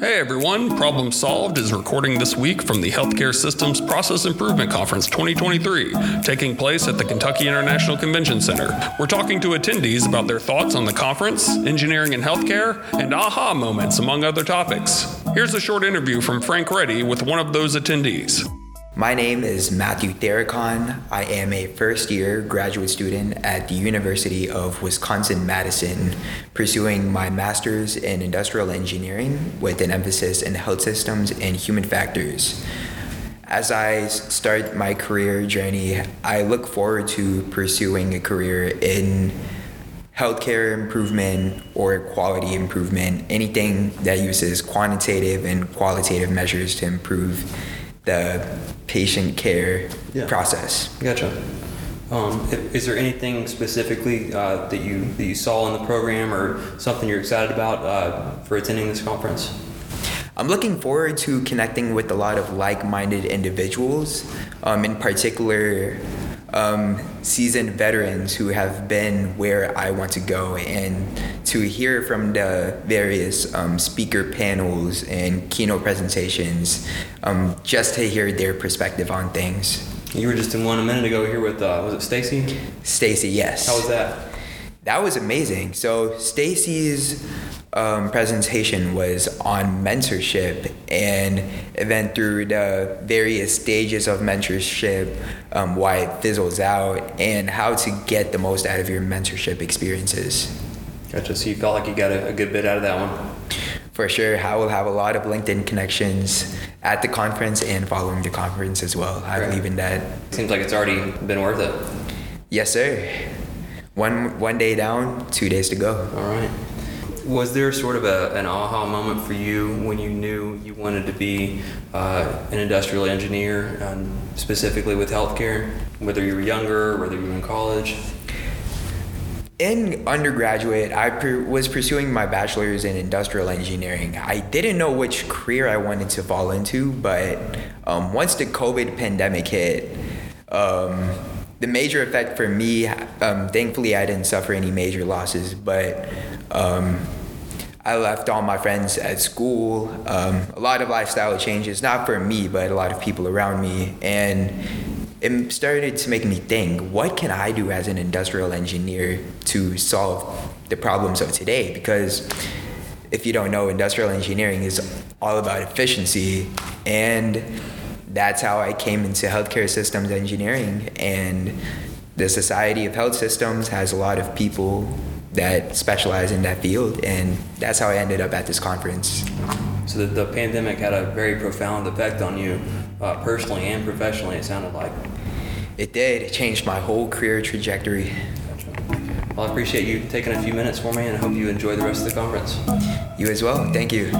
Hey everyone, Problem Solved is recording this week from the Healthcare Systems Process Improvement Conference 2023, taking place at the Kentucky International Convention Center. We're talking to attendees about their thoughts on the conference, engineering and healthcare, and aha moments, among other topics. Here's a short interview from Frank Reddy with one of those attendees. My name is Matthew Thericon. I am a first year graduate student at the University of Wisconsin Madison, pursuing my master's in industrial engineering with an emphasis in health systems and human factors. As I start my career journey, I look forward to pursuing a career in healthcare improvement or quality improvement, anything that uses quantitative and qualitative measures to improve the patient care Yeah. process. Gotcha. Um, is there anything specifically uh, that you that you saw in the program or something you're excited about uh, for attending this conference? I'm looking forward to connecting with a lot of like-minded individuals, um, in particular um, seasoned veterans who have been where I want to go, and to hear from the various um, speaker panels and keynote presentations, um, just to hear their perspective on things. You were just in one a minute ago here with uh, was it Stacy? Stacy, yes. How was that? That was amazing. So Stacy's um, presentation was on mentorship and it went through the various stages of mentorship, um, why it fizzles out, and how to get the most out of your mentorship experiences. Gotcha. So you felt like you got a, a good bit out of that one. For sure, I will have a lot of LinkedIn connections at the conference and following the conference as well. I Great. believe in that. Seems like it's already been worth it. Yes, sir. One one day down, two days to go. All right. Was there sort of a, an aha moment for you when you knew you wanted to be uh, an industrial engineer, um, specifically with healthcare? Whether you were younger, whether you were in college? In undergraduate, I per- was pursuing my bachelor's in industrial engineering. I didn't know which career I wanted to fall into, but um, once the COVID pandemic hit, um, the major effect for me, um, thankfully, I didn't suffer any major losses, but um, I left all my friends at school. Um, a lot of lifestyle changes, not for me, but a lot of people around me. And it started to make me think what can I do as an industrial engineer to solve the problems of today? Because if you don't know, industrial engineering is all about efficiency. And that's how I came into healthcare systems engineering. And the Society of Health Systems has a lot of people that specialize in that field. And that's how I ended up at this conference. So the, the pandemic had a very profound effect on you, uh, personally and professionally. It sounded like. It did. It changed my whole career trajectory. Well, I appreciate you taking a few minutes for me, and I hope you enjoy the rest of the conference. You as well. Thank you.